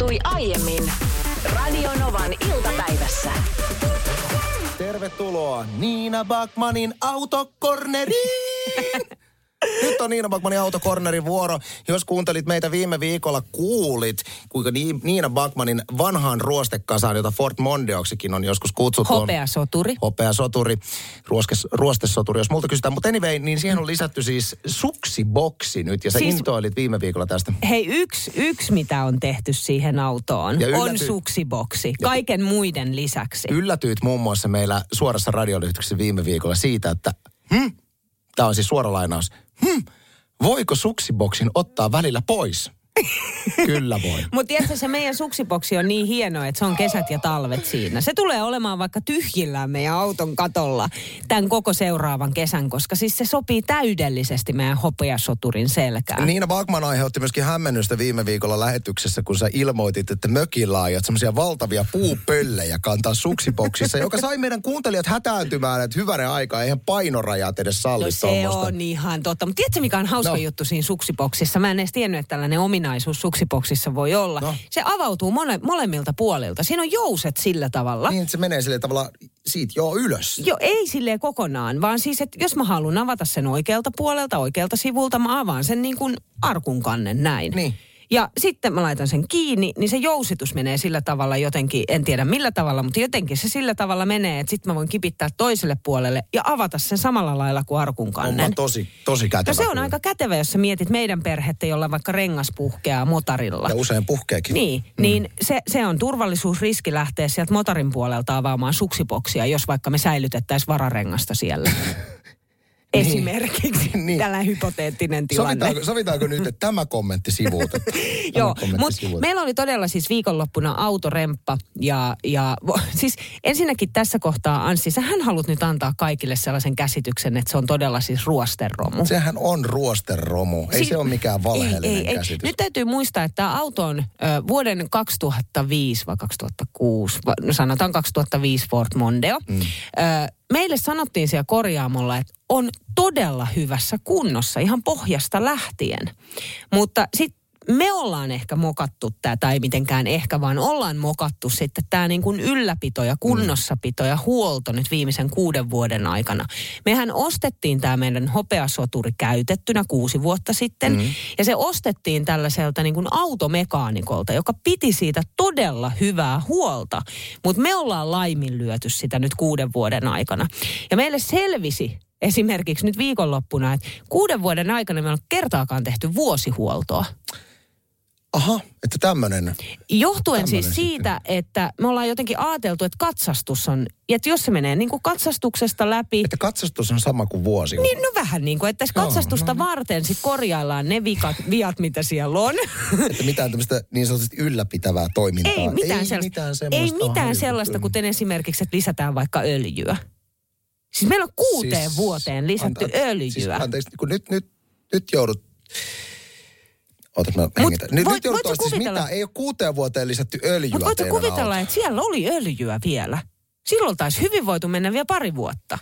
tapahtui aiemmin Radionovan iltapäivässä. Tervetuloa Niina Backmanin autokorneriin! Nyt on Niina Backmanin autokornerin vuoro. Jos kuuntelit meitä viime viikolla, kuulit, kuinka Niina Backmanin vanhaan ruostekasaan, jota Fort Mondeoksikin on joskus kutsuttu. Hopeasoturi. Hopeasoturi, ruoskes, ruostesoturi, jos multa kysytään. Mutta anyway, niin siihen on lisätty siis suksiboksi nyt, ja sä siis, intoilit viime viikolla tästä. Hei, yksi, yksi mitä on tehty siihen autoon, ja ylläty... on suksiboksi, kaiken muiden lisäksi. Yllätyit muun muassa meillä suorassa radiolyhtyksessä viime viikolla siitä, että... Hmm, Tämä on siis suora lainaus hm, voiko suksiboksin ottaa välillä pois? Kyllä voi. Mutta tiedätkö, se meidän suksiboksi on niin hieno, että se on kesät ja talvet siinä. Se tulee olemaan vaikka tyhjillään meidän auton katolla tämän koko seuraavan kesän, koska siis se sopii täydellisesti meidän hopeasoturin selkään. Niina Bagman aiheutti myöskin hämmennystä viime viikolla lähetyksessä, kun sä ilmoitit, että mökillä ajat semmoisia valtavia puupöllejä kantaa suksiboksissa, joka sai meidän kuuntelijat hätääntymään, että hyvänen aika, eihän painorajat edes salli no, se tommoista. on ihan totta. Mutta tiedätkö, mikä on hauska no. juttu siinä suksiboksissa? Mä en edes tiennyt, että tällainen ominaisuus ominaisuus suksiboksissa voi olla. No. Se avautuu mole, molemmilta puolilta. Siinä on jouset sillä tavalla. Niin, että se menee sillä tavalla siitä jo ylös. Joo, ei sille kokonaan, vaan siis, että jos mä haluan avata sen oikealta puolelta, oikealta sivulta, mä avaan sen niin kuin arkun kannen näin. Niin. Ja sitten mä laitan sen kiinni, niin se jousitus menee sillä tavalla jotenkin, en tiedä millä tavalla, mutta jotenkin se sillä tavalla menee, että sitten mä voin kipittää toiselle puolelle ja avata sen samalla lailla kuin arkun kannen. On tosi, tosi kätevä. No se on kyllä. aika kätevä, jos sä mietit meidän perhettä, jolla vaikka rengas puhkeaa motarilla. Ja usein puhkeekin. Niin, mm. niin se, se on turvallisuusriski lähteä sieltä motarin puolelta avaamaan suksipoksia, jos vaikka me säilytettäisiin vararengasta siellä. Niin. esimerkiksi. niin. Tällainen hypoteettinen tilanne. Sovitaanko, sovitaanko nyt, että tämä kommentti sivuutetaan? Joo, mutta meillä oli todella siis viikonloppuna autoremppa ja, ja siis ensinnäkin tässä kohtaa Anssi, sähän haluat nyt antaa kaikille sellaisen käsityksen, että se on todella siis ruosteromu. Sehän on ruosteromu, ei si- se ole mikään valheellinen ei, ei, käsitys. Ei. Nyt täytyy muistaa, että tämä auto on ö, vuoden 2005 vai 2006, no sanotaan 2005 Ford Mondeo. Mm. Ö, meille sanottiin siellä korjaamolla, että on todella hyvässä kunnossa ihan pohjasta lähtien. Mutta sitten me ollaan ehkä mokattu tämä, tai mitenkään ehkä, vaan ollaan mokattu sitten tämä niin kuin ylläpito ja kunnossapito ja huolto nyt viimeisen kuuden vuoden aikana. Mehän ostettiin tämä meidän hopeasoturi käytettynä kuusi vuotta sitten, mm. ja se ostettiin tällaiselta niin kuin automekaanikolta, joka piti siitä todella hyvää huolta, mutta me ollaan laiminlyöty sitä nyt kuuden vuoden aikana. Ja meille selvisi esimerkiksi nyt viikonloppuna, että kuuden vuoden aikana me on kertaakaan tehty vuosihuoltoa. Aha, että tämmöinen. Johtuen tämmönen siis siitä, sitten. että me ollaan jotenkin ajateltu, että katsastus on, että jos se menee niin kuin katsastuksesta läpi. Että katsastus on sama kuin vuosi. Niin, no vähän niin kuin, että katsastusta no, no. varten sitten korjaillaan ne vikat, viat, mitä siellä on. että mitään tämmöistä niin sanotusti ylläpitävää toimintaa. Ei mitään ei sellaista, mitään, ei mitään sellaista, kuten esimerkiksi, että lisätään vaikka öljyä. Siis meillä on kuuteen siis, vuoteen lisätty anta, öljyä. Siis, anteeksi, kun nyt, nyt, nyt joudut Ootas mä hengitän. Nyt, voit, nyt joudut siis kuvitella? mitä? Ei ole kuuteen vuoteen lisätty öljyä Mutta voitko kuvitella, että siellä oli öljyä vielä? Silloin taisi hyvin voitu mennä vielä pari vuotta.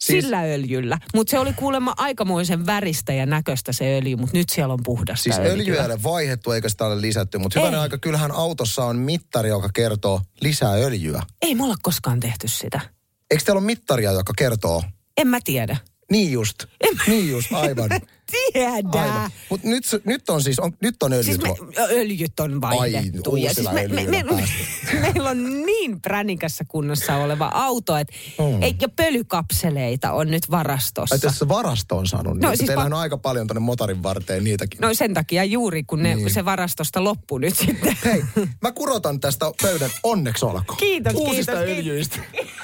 Siis, sillä öljyllä. Mutta se oli kuulemma aikamoisen väristä ja näköistä se öljy, mutta nyt siellä on puhdasta Siis öljyä ei ole vaihettu eikä sitä ole lisätty, mutta hyvänä aika, kyllähän autossa on mittari, joka kertoo lisää öljyä. Ei mulla koskaan tehty sitä. Eikö teillä ole mittaria, joka kertoo? En mä tiedä. Niin just. En niin just, aivan. tiedä. Mutta nyt, nyt on siis, on, nyt on öljyt. Siis me, öljyt on vaihdettu. Ai, ja siis me, me, me, me, meillä on niin pränikässä kunnossa oleva auto, että mm. ei, ja pölykapseleita on nyt varastossa. Ai tässä varasto on saanut no, Siis Teillä pa- on aika paljon tuonne motorin varteen niitäkin. No sen takia juuri, kun ne, niin. se varastosta loppui nyt sitten. Hei, mä kurotan tästä pöydän onneksi olkoon. Kiitos, Uusista kiitos. öljyistä.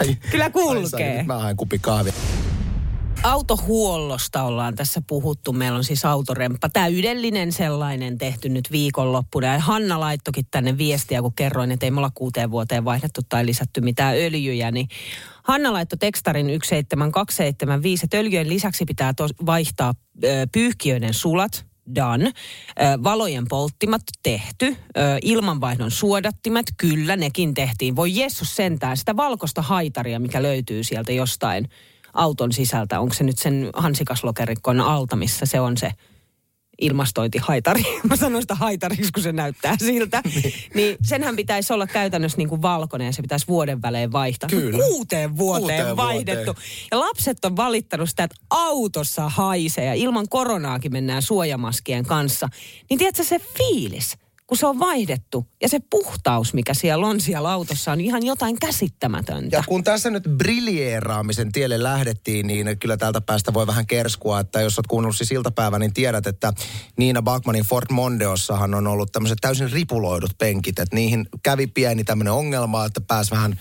ai, Kyllä kulkee. Ai, mä haen kupi kahvia. Autohuollosta ollaan tässä puhuttu. Meillä on siis autoremppa, täydellinen sellainen tehty nyt viikonloppuna. Ja Hanna laittokin tänne viestiä, kun kerroin, että ei me olla kuuteen vuoteen vaihdettu tai lisätty mitään öljyjä. Niin Hanna laittoi tekstarin 17275, että öljyjen lisäksi pitää tos, vaihtaa ö, pyyhkiöiden sulat, done. Valojen polttimat tehty. Ilmanvaihdon suodattimet, kyllä nekin tehtiin. Voi Jessus sentään sitä valkoista haitaria, mikä löytyy sieltä jostain auton sisältä. Onko se nyt sen hansikaslokerikon alta, missä se on se ilmastointihaitari. Mä sanon sitä haitariksi, kun se näyttää siltä. niin senhän pitäisi olla käytännössä niin kuin valkoinen ja se pitäisi vuoden välein vaihtaa. Kyllä. Kuuteen vuoteen Kuuteen vaihdettu. vuoteen. Ja lapset on valittanut sitä, että autossa haisee ja ilman koronaakin mennään suojamaskien kanssa. Niin tiedätkö se fiilis, kun se on vaihdettu ja se puhtaus, mikä siellä on siellä autossa, on ihan jotain käsittämätöntä. Ja kun tässä nyt briljeeraamisen tielle lähdettiin, niin kyllä täältä päästä voi vähän kerskua, että jos olet kuunnellut siis iltapäivän, niin tiedät, että Niina Bachmanin Fort Mondeossahan on ollut tämmöiset täysin ripuloidut penkit, että niihin kävi pieni tämmöinen ongelma, että pääsi vähän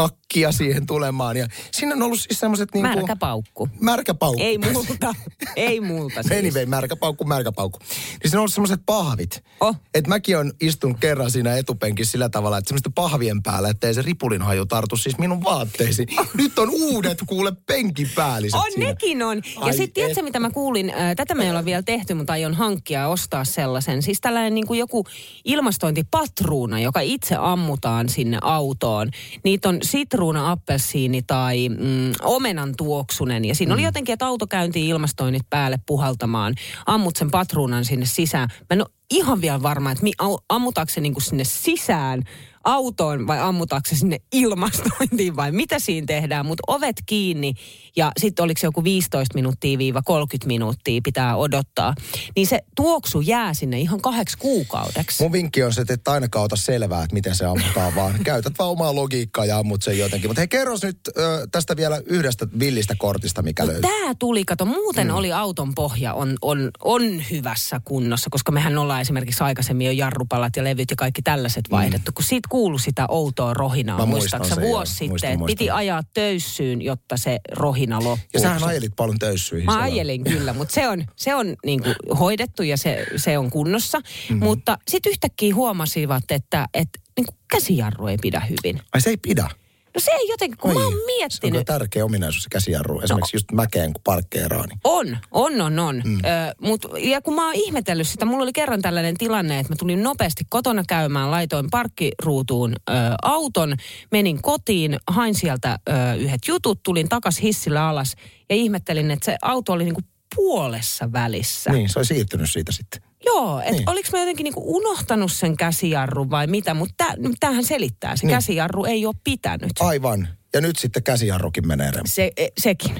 kakkia siihen tulemaan. Ja siinä on ollut siis semmoiset niin Märkä paukku. Märkä paukku. Ei multa. Ei multa siis. Anyway, märkä paukku, märkä paukku. Niin siinä on ollut semmoiset pahvit. Oh. Et mäkin on istunut kerran siinä etupenkissä sillä tavalla, että semmoista pahvien päällä, ettei se ripulin haju tartu siis minun vaatteisiin. Nyt on uudet kuule penkipäälliset On, siinä. nekin on. Ja sitten tiedätkö, mitä mä kuulin? Tätä me ei olla vielä tehty, mutta aion hankkia ja ostaa sellaisen. Siis tällainen niin kuin joku ilmastointipatruuna, joka itse ammutaan sinne autoon. Niitä on sitruuna, appelsiini tai mm, omenan tuoksunen. Ja siinä oli jotenkin, että auto käyntiin ilmastoinnit päälle puhaltamaan. Ammut sen patruunan sinne sisään. Mä en ole ihan vielä varma, että mi, ammutaanko se niin kuin sinne sisään autoon vai ammutaanko se sinne ilmastointiin vai mitä siinä tehdään. Mutta ovet kiinni ja sitten oliko se joku 15 minuuttia viiva 30 minuuttia pitää odottaa. Niin se tuoksu jää sinne ihan kahdeksi kuukaudeksi. Mun vinkki on se, että et ainakaan ota selvää, että miten se ammutaan, vaan käytät vaan omaa logiikkaa ja ammut sen jotenkin. Mutta hei, kerro nyt ö, tästä vielä yhdestä villistä kortista, mikä löytyy. Tämä tuli, kato, muuten mm. oli auton pohja on, on, on hyvässä kunnossa, koska mehän ollaan esimerkiksi aikaisemmin jo jarrupalat ja levyt ja kaikki tällaiset vaihdettu, kun siitä kuului sitä outoa rohinaa, Mä muistaaksä sen, vuosi joo. sitten, Muistan, muistan. piti ajaa töyssyyn, jotta se rohina loppuu. Ja sähän ajelit paljon töyssyihin. Mä ajelin kyllä, mutta se on, se on niin kuin hoidettu ja se, se on kunnossa. Mhm. Mm-hmm. Mutta sitten yhtäkkiä huomasivat, että, että niin kuin käsijarru ei pidä hyvin. Ai se ei pidä. No se ei jotenkin, kun mä oon Se on miettinyt. tärkeä ominaisuus se käsijarru. Esimerkiksi just mäkeen, kun parkkeeraa. Niin. On, on, on, on. Mm. Ö, mut, ja kun mä oon ihmetellyt sitä, mulla oli kerran tällainen tilanne, että mä tulin nopeasti kotona käymään, laitoin parkkiruutuun ö, auton, menin kotiin, hain sieltä ö, yhdet jutut, tulin takas hissillä alas ja ihmettelin, että se auto oli niinku puolessa välissä. Niin, se on siirtynyt siitä sitten. Joo, että Niin. oliko mä jotenkin niinku unohtanut sen käsijarrun vai mitä, mutta tämähän selittää. Se Niin. käsijarru ei ole pitänyt. Aivan. Ja nyt sitten käsijarrukin menee rem. Se, e, sekin.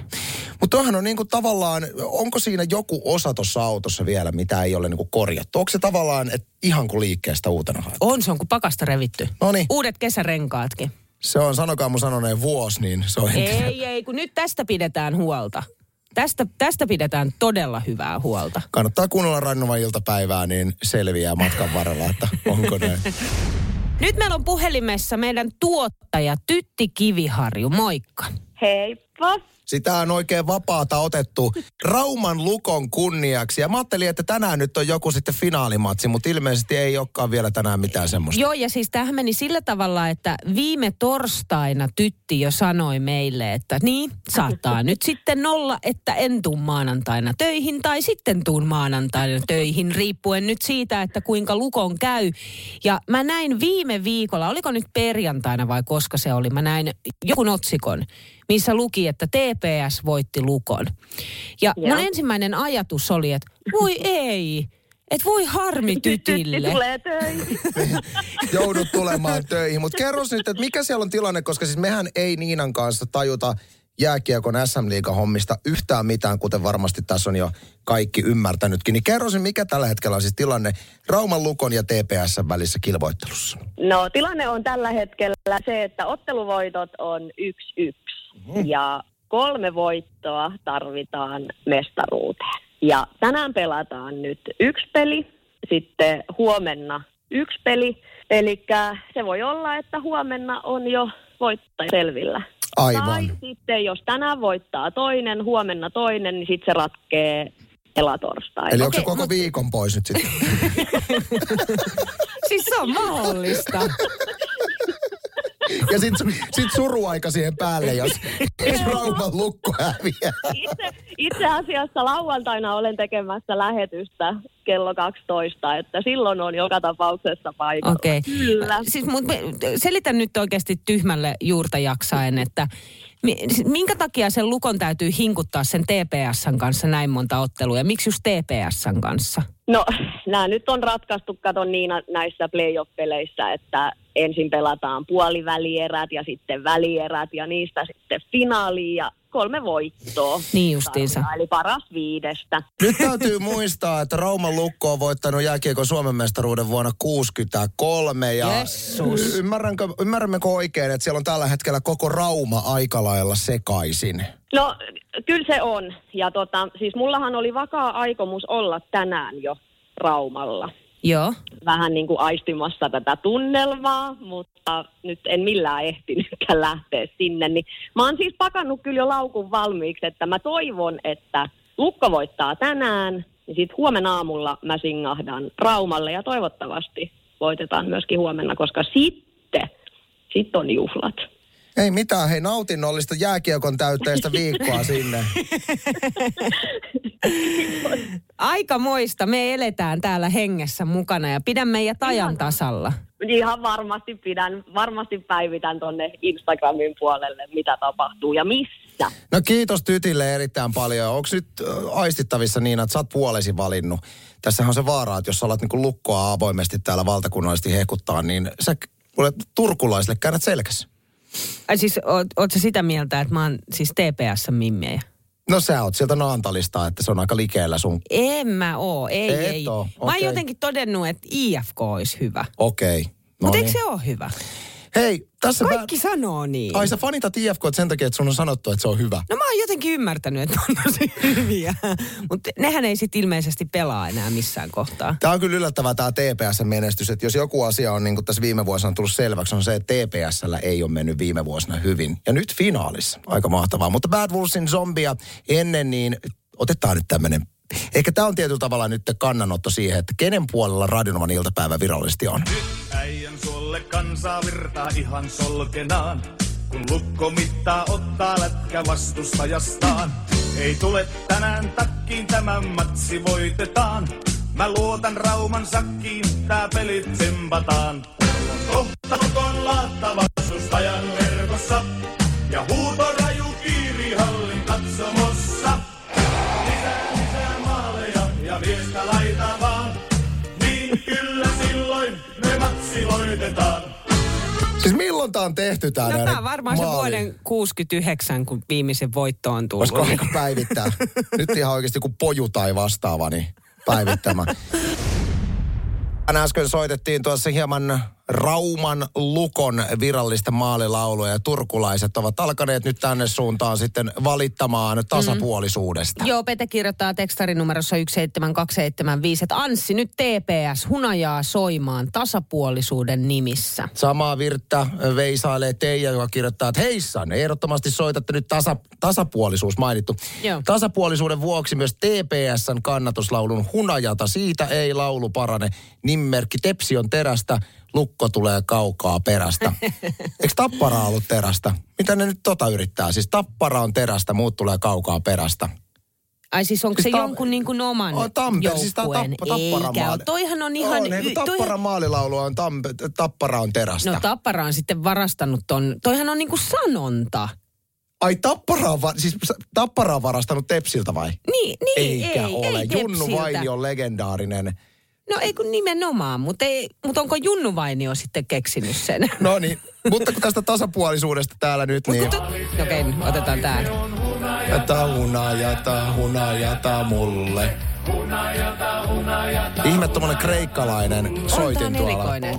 Mutta toihan on niinku tavallaan, onko siinä joku osa tuossa autossa vielä, mitä ei ole niinku korjattu? Onko se tavallaan et ihan kuin liikkeestä uutena haettu? On, se on kuin pakasta revitty. Noniin. Uudet kesärenkaatkin. Se on, sanokaa mun sanoneen vuosi, niin se on. Ei, ei, kun nyt tästä pidetään huolta. Tästä, tästä pidetään todella hyvää huolta. Kannattaa kuunnella Rannuvan iltapäivää, niin selviää matkan varrella, että onko näin. Nyt meillä on puhelimessa meidän tuottaja Tytti Kiviharju. Moikka. Heippa. Sitä on oikein vapaata otettu Rauman Lukon kunniaksi. Ja mä ajattelin, että tänään nyt on joku sitten finaalimatsi, mutta ilmeisesti ei olekaan vielä tänään mitään semmoista. Joo, ja siis tämähän meni sillä tavalla, että viime torstaina Tytti jo sanoi meille, että niin, saattaa nyt sitten olla, että en tuu maanantaina töihin tai sitten tuun maanantaina töihin, riippuen nyt siitä, että kuinka Lukon käy. Ja mä näin viime viikolla, oliko nyt perjantaina vai koska se oli, mä näin joku otsikon, missä luki, että TPS voitti Lukon. Ja Joo. mun ensimmäinen ajatus oli, että voi ei, että voi harmi Tytille. Tulee töihin. Joudut tulemaan töihin. Mutta kerro nyt, että mikä siellä on tilanne, koska siis mehän ei Niinan kanssa tajuta jääkiekon SM Liigan hommista yhtään mitään, kuten varmasti tässä on jo kaikki ymmärtänytkin. Niin kerro sen, mikä tällä hetkellä on siis tilanne Rauman Lukon ja TPS välissä kilvoittelussa. No tilanne on tällä hetkellä se, että otteluvoitot on 1-1 Mhm. ja kolme voittoa tarvitaan mestaruuteen. Ja tänään pelataan nyt yksi peli, sitten huomenna yksi peli. Eli se voi olla, että huomenna on jo voittaja selvillä. Tai Aivan. sitten jos tänään voittaa toinen, huomenna toinen, niin sitten se ratkee elatorstaina. Eli onko se Okei, koko viikon pois nyt sitten? Siis se on mahdollista. Ja sit, sit suruaika siihen päälle, jos, jos Rauman lukko häviää. Itse, itse asiassa lauantaina olen tekemässä lähetystä kello 12, että silloin on joka tapauksessa paikalla. Okei. Kyllä. Siis mut selitän nyt oikeasti tyhmälle juurta jaksaen, että Mi- Minkä takia sen lukon täytyy hinkuttaa sen TPSn kanssa näin monta ottelua ja miksi just TPSn kanssa? No, nämä nyt on ratkaistu, kato niin näissä playoff-peleissä, että ensin pelataan puolivälierät ja sitten välierät ja niistä sitten finaali ja kolme voittoa. Niin justiinsa. Eli paras viidestä. Nyt täytyy muistaa, että Rauman Lukko on voittanut jääkiekon Suomen mestaruuden vuonna 63. Ja Jessus. Ymmärränkö, ymmärrämmekö oikein, että siellä on tällä hetkellä koko Rauma aika lailla sekaisin? No, kyllä se on. Ja tota, siis mullahan oli vakaa aikomus olla tänään jo Raumalla. Joo. Vähän niin kuin aistimassa tätä tunnelmaa, mutta nyt en millään ehtinytkään lähteä sinne. Niin mä oon siis pakannut kyllä jo laukun valmiiksi, että mä toivon, että Lukko voittaa tänään, niin sitten huomenna aamulla mä singahdan Raumalle ja toivottavasti voitetaan myöskin huomenna, koska sitten, sitten on juhlat. Ei mitään, hei nautinnollista jääkiekon täytteistä viikkoa sinne. Aika moista. Me eletään täällä hengessä mukana ja pidä meidät ajan tasalla. Ihan varmasti pidän, varmasti päivitän tonne Instagramin puolelle, mitä tapahtuu ja missä. No kiitos Tytille erittäin paljon. Onko nyt aistittavissa niin, että sä oot puolesi valinnut? Tässähän on se vaara, että jos sä alat niinku lukkoa avoimesti täällä valtakunnallisesti hekuttaa, niin sä kuule, turkulaisille käännät selkässä. Ai siis, oot, oot sä sitä mieltä, että mä oon siis TPS-mimmejä? No sä oot sieltä Naantalista, että se on aika likeellä sun. En mä oo, ei, Et ei. oo, Mä oon jotenkin todennut, että IFK olisi hyvä. Okei. Okay. No Mutta niin. eikö se ole hyvä? Hei, tässä Kaikki sanoo niin. Ai sä fanitat IFK sen takia, että sun on sanottu, että se on hyvä. No mä oon jotenkin ymmärtänyt, että on tosi hyviä. Mutta nehän ei sit ilmeisesti pelaa enää missään kohtaa. Tämä on kyllä yllättävää tämä TPS-menestys, että jos joku asia on niin kuin tässä viime vuosina tullut selväksi, on se, että TPSllä ei ole mennyt viime vuosina hyvin. Ja nyt finaalissa. Aika mahtavaa. Mutta Bad Wolvesin zombia ennen, niin otetaan nyt tämmöinen. Ehkä tämä on tietyllä tavalla nyt kannanotto siihen, että kenen puolella Radionovan iltapäivä virallisesti on. Äijän suolle kansaa virtaa ihan solkenaan. Kun lukko mittaa ottaa lätkä vastustajastaan. Ei tule tänään takkiin, tämä matsi voitetaan. Mä luotan Rauman sakkiin, tää pelit tsempataan. Kohta lukon laatta vastustajan verkossa. Ja huuto Siis milloin tämä on tehty tämä No tää on varmaan se vuoden 69, kun viimeisen voitto on tullut. Olisiko aika päivittää? Nyt ihan oikeasti kuin poju tai vastaava, niin päivittämään. Äsken soitettiin tuossa hieman Rauman Lukon virallista maalilaulua ja turkulaiset ovat alkaneet nyt tänne suuntaan sitten valittamaan tasapuolisuudesta. Joo, Pete kirjoittaa tekstarinumerossa 17275, että Anssi nyt TPS hunajaa soimaan tasapuolisuuden nimissä. Samaa virttä veisailee Teija, joka kirjoittaa, että heissan, ehdottomasti soitatte nyt tasa, tasapuolisuus mainittu. Joo. Tasapuolisuuden vuoksi myös TPSn kannatuslaulun hunajata, siitä ei laulu parane. Nimmerkki Tepsi on terästä, lukko tulee kaukaa perästä. Eikö Tappara ollut terästä? Mitä ne nyt tota yrittää? Siis Tappara on terästä, muut tulee kaukaa perästä. Ai siis onko Siis se ta- jonkun niin kuin oman On Tampere, siis tää joukkueen? Tappa, Tapparan Eikä, maali. toihan on ihan... On, toi- Tapparan maalilaulu on Tampe, Tappara on terästä. No Tappara on sitten varastanut ton, toihan on niinku sanonta. Ai Tappara on, va- siis Tappara on varastanut Tepsiltä vai? Niin, niin Eikä ei, ole. ei Junnu. Vainio on legendaarinen. No ei kun nimenomaan, mutta, ei, mutta onko Junnu Vainio sitten keksinyt sen? No niin, mutta kun tästä tasapuolisuudesta täällä nyt, Mut niin... kun tu- Okei, okay, otetaan tää. Jata hunajata, hunajata mulle. Ihme tommonen kreikkalainen soitin on tuolla. erikoinen.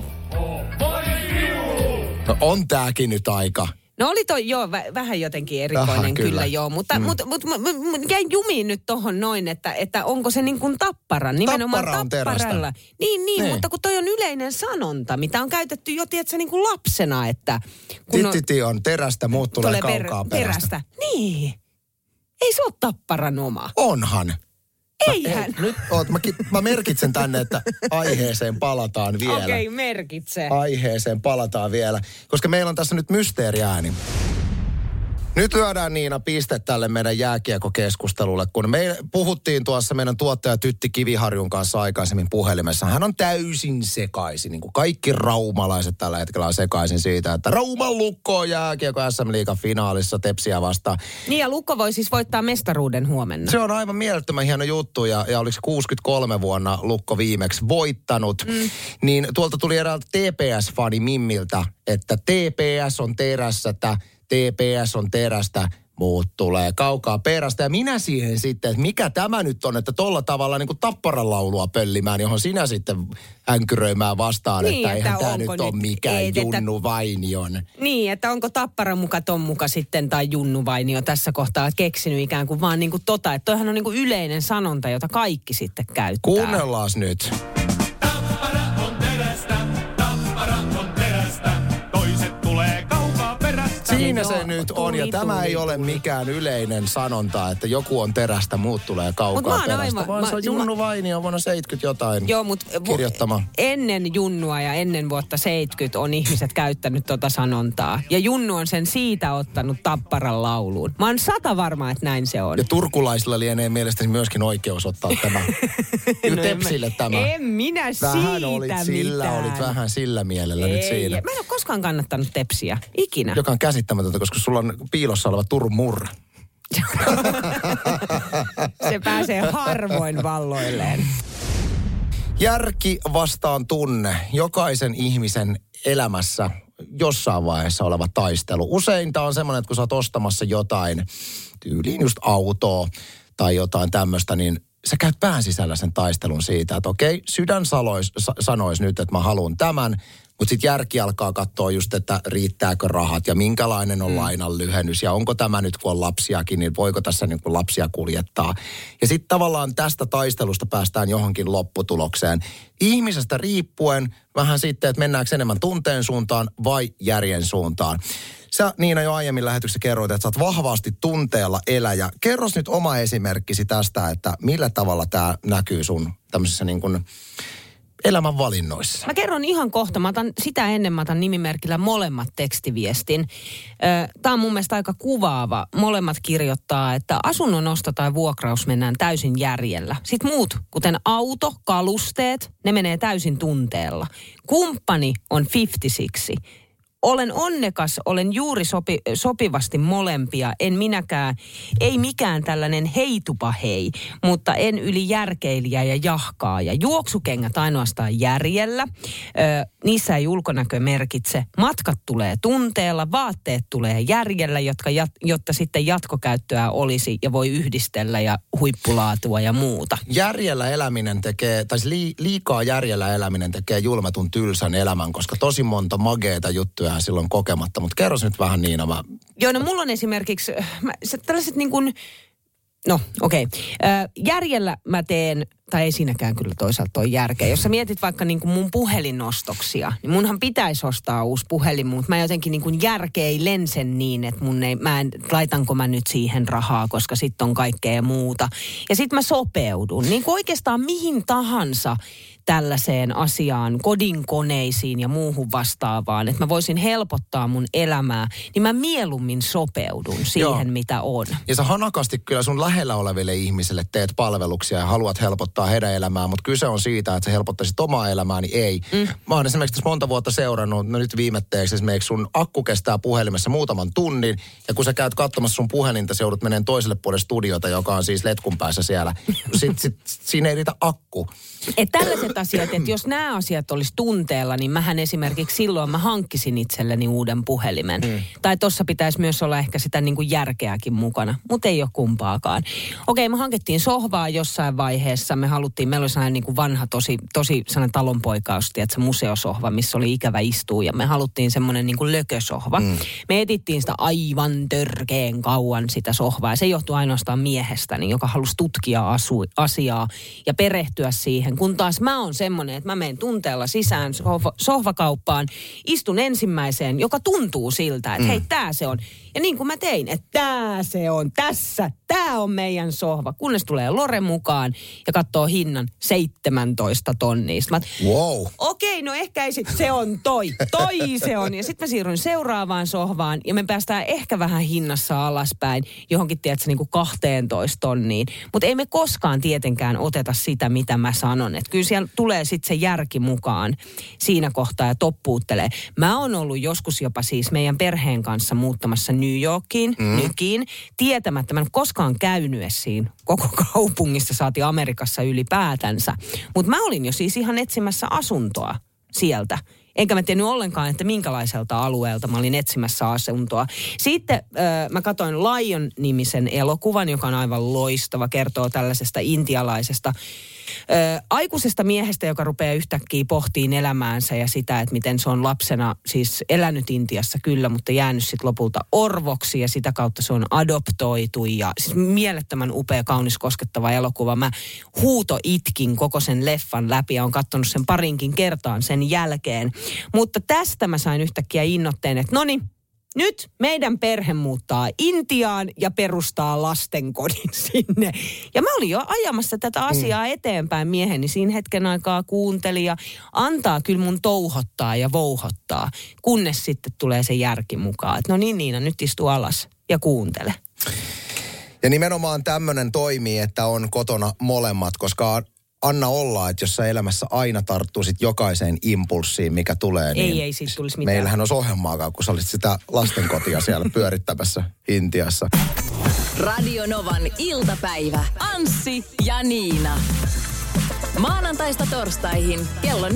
No on tääkin nyt aika. No oli toi, joo, vä- vähän jotenkin erikoinen Vähän kyllä. kyllä. joo, mutta mm. mut, mut, mut, mut, jäin jumiin nyt tohon noin, että, että onko se niin kuin tappara, nimenomaan Tappara on terästä. tapparalla. Niin, niin, Niin. niin, mutta kun toi on yleinen sanonta, mitä on käytetty jo, tiedätkö, niin kuin lapsena, että... Kun on, Tittiti on terästä, muut tulee tulee per- kaukaa perästä. perästä. Niin. Ei se ole tapparan oma. Onhan. Eihän. Hei, nyt oot, mä, mä merkitsen tänne, että aiheeseen palataan vielä. Okei, okay, merkitse. Aiheeseen palataan vielä, koska meillä on tässä nyt mysteeriääni. Nyt lyödään Niina piste tälle meidän jääkiekokeskustelulle, kun me puhuttiin tuossa meidän tuottaja Tytti Kiviharjun kanssa aikaisemmin puhelimessa. Hän on täysin sekaisin, niin kuin kaikki raumalaiset tällä hetkellä on sekaisin siitä, että Rauman lukko on jääkiekko SM Liigan finaalissa Tepsiä vastaan. Niin ja Lukko voi siis voittaa mestaruuden huomenna. Se on aivan mielettömän hieno juttu ja, ja oliko se 63 vuonna Lukko viimeksi voittanut. Mm. Niin tuolta tuli eräältä TPS-fani Mimmiltä, että TPS on terässä, että TPS on terästä, muut tulee kaukaa perästä. Ja minä siihen sitten, että mikä tämä nyt on, että tolla tavalla niin kuin tapparan laulua pöllimään, johon sinä sitten änkyröimään vastaan, Niin, että, että eihän tämä nyt ole nyt- mikään ei, että- Junnu Vainion. Niin, että onko Tappara muka ton muka sitten tai Junnu Vainio tässä kohtaa keksinyt ikään kuin vaan niin kuin tota, että toihan on niin kuin yleinen sanonta, jota kaikki sitten käyttää. Kuunnellaan nyt. Siinä se nyt on, ja tämä ei ole mikään yleinen sanonta, että joku on terästä, muut tulee Mut kaukaa mä oon perästä, aivan- vaan mä- se on Junnu Vainio vuonna 70 jotain Joo, mutta kirjoittama. ennen Junnua ja ennen vuotta 70 on ihmiset käyttänyt tota sanontaa. Ja Junnu on sen siitä ottanut Tapparan lauluun. Mä oon sata varma, että näin se on. Ja turkulaisilla lienee mielestäni myöskin oikeus ottaa tämä. No en Tepsille mä- tämä. En minä Vähän siitä olit sillä, mitään. olit vähän sillä mielellä nyt Ei, siinä. Mä en ole koskaan kannattanut tepsiä. Ikinä. Joka on käsittämätöntä, koska sulla on piilossa oleva Turun murre. Se pääsee harvoin valloilleen. Järki vastaan tunne. Jokaisen ihmisen elämässä jossain vaiheessa oleva taistelu. Usein tämä on semmoinen, että kun sä oot ostamassa jotain, tyyliin just autoa tai jotain tämmöistä, niin sä käyt pään sisällä sen taistelun siitä, että okei, sydän sanois, sa, sanois nyt, että mä haluan tämän, mutta sitten järki alkaa katsoa just, että riittääkö rahat ja minkälainen on mm. lainan lyhennys ja onko tämä nyt, kun on lapsiakin, niin voiko tässä niin kuin lapsia kuljettaa. Ja sitten tavallaan tästä taistelusta päästään johonkin lopputulokseen. Ihmisestä riippuen vähän sitten, että mennäänkö enemmän tunteen suuntaan vai järjen suuntaan. Sä Niina jo aiemmin lähetyksessä kerroit, että sä oot vahvasti tunteella eläjä. Kerros nyt oma esimerkkisi tästä, että millä tavalla tämä näkyy sun tämmöisissä niin kuin elämän valinnoissa. Mä kerron ihan kohta. Mä otan sitä ennen, mä otan nimimerkillä molemmat tekstiviestin. Tämä on mun mielestä aika kuvaava. Molemmat kirjoittaa, että asunnon osto tai vuokraus mennään täysin järjellä. Sitten muut, kuten auto, kalusteet, ne menee täysin tunteella. Kumppani on 56. Olen onnekas, olen juuri sopi, sopivasti molempia. En minäkään, ei mikään tällainen heitupa hei, mutta en yli järkeilijä ja jahkaaja. Juoksukengät ainoastaan järjellä. Ö, niissä ei ulkonäkö merkitse. Matkat tulee tunteella, vaatteet tulee järjellä, jotka jat, jotta sitten jatkokäyttöä olisi ja voi yhdistellä ja huippulaatua ja muuta. Järjellä eläminen tekee, tai siis lii, liikaa järjellä eläminen tekee julmetun tylsän elämän, koska tosi monta mageeta juttuja on silloin kokematta. Mutta kerros nyt vähän Niina, mä Joo, no mulla on esimerkiksi mä, se, tällaiset niin kuin, no okei, okay. järjellä mä teen, tai ei siinäkään kyllä toisaalta ole järkeä. Jos sä mietit vaikka niin kuin mun puhelinostoksia, niin munhan pitäisi ostaa uusi puhelin, mutta mä jotenkin niin kuin järkeilen sen niin, että mun ei, mä en, laitanko mä nyt siihen rahaa, koska sitten on kaikkea muuta. Ja sitten mä sopeudun, niin kuin oikeastaan mihin tahansa tällaiseen asiaan, kodin koneisiin ja muuhun vastaavaan, että mä voisin helpottaa mun elämää, niin mä mieluummin sopeudun siihen, Joo. mitä on. Ja sä hanakasti kyllä sun lähellä oleville ihmisille teet palveluksia ja haluat helpottaa heidän elämää, mutta kyse on siitä, että sä helpottaisit omaa elämääni, ei. Mm. Mä oon esimerkiksi tässä monta vuotta seurannut, no nyt viimetteeksi esimerkiksi sun akku kestää puhelimessa muutaman tunnin, ja kun sä käyt katsomassa sun puhelinta, sä joudut meneen toiselle puolelle studiota, joka on siis letkun päässä siellä. Sitten sit, siinä ei riitä akku. Että tällaiset asiat, että jos nämä asiat olisi tunteella, niin mähän esimerkiksi silloin mä hankkisin itselleni uuden puhelimen. Mm. Tai tuossa pitäisi myös olla ehkä sitä niin kuin järkeäkin mukana, mutta ei ole kumpaakaan. Okei, me hankittiin sohvaa jossain vaiheessa. Me haluttiin, meillä oli sellainen niin kuin vanha, tosi, tosi sellainen talonpoikaus, että museosohva, missä oli ikävä istua. Ja me haluttiin semmoinen niin kuin lökösohva. Mm. Me etittiin sitä aivan törkeen kauan sitä sohvaa. Ja se johtui ainoastaan miehestäni, joka halusi tutkia asu, asiaa ja perehtyä siihen. Kun taas mä oon semmonen, että mä menen tunteella sisään sohva, sohvakauppaan, istun ensimmäiseen, joka tuntuu siltä, että mm. hei, tää se on. Ja niin kuin mä tein, että tää se on, tässä, tää on meidän sohva. Kunnes tulee Lore mukaan ja katsoo hinnan 17 tonnia. Mä, Wow. okei, no ehkä ei sit, se on toi, toi se on. Ja sitten mä siirryn seuraavaan sohvaan ja me päästään ehkä vähän hinnassa alaspäin johonkin, tiedätkö, niin kuin 12 tonniin. Mutta ei me koskaan tietenkään oteta sitä, mitä mä sanon. Että kyllä siellä tulee sitten se järki mukaan siinä kohtaa ja toppuuttelee. Mä oon ollut joskus jopa siis meidän perheen kanssa muuttamassa New Yorkiin, mm. Nykiin, tietämättä. Mä en koskaan käynyt edes siinä koko kaupungissa, saati Amerikassa ylipäätänsä. Mutta mä olin jo siis ihan etsimässä asuntoa sieltä. Enkä mä tiennyt ollenkaan, että minkälaiselta alueelta mä olin etsimässä asuntoa. Sitten äh, mä katsoin Lion-nimisen elokuvan, joka on aivan loistava, kertoo tällaisesta intialaisesta ö, aikuisesta miehestä, joka rupeaa yhtäkkiä pohtiin elämäänsä ja sitä, että miten se on lapsena siis elänyt Intiassa kyllä, mutta jäänyt sitten lopulta orvoksi ja sitä kautta se on adoptoitu ja siis mielettömän upea, kaunis, koskettava elokuva. Mä huuto itkin koko sen leffan läpi ja on katsonut sen parinkin kertaan sen jälkeen. Mutta tästä mä sain yhtäkkiä innoitteen, että no niin, nyt meidän perhe muuttaa Intiaan ja perustaa lastenkodin sinne. Ja mä olin jo ajamassa tätä asiaa eteenpäin. Mieheni siinä hetken aikaa kuunteli ja antaa kyllä mun touhottaa ja vouhottaa, kunnes sitten tulee se järki mukaan. Että no niin Niina, nyt istu alas ja kuuntele. Ja nimenomaan tämmöinen toimii, että on kotona molemmat, koska anna olla, että jos sä elämässä aina tarttuisit jokaiseen impulssiin, mikä tulee, Ei, niin ei siitä tulisi mitään. meillähän olisi ohjelmaakaan, kun sä olisit sitä lastenkotia siellä pyörittämässä Intiassa. Radio Novan iltapäivä. Anssi ja Niina. Maanantaista torstaihin kello 14.18.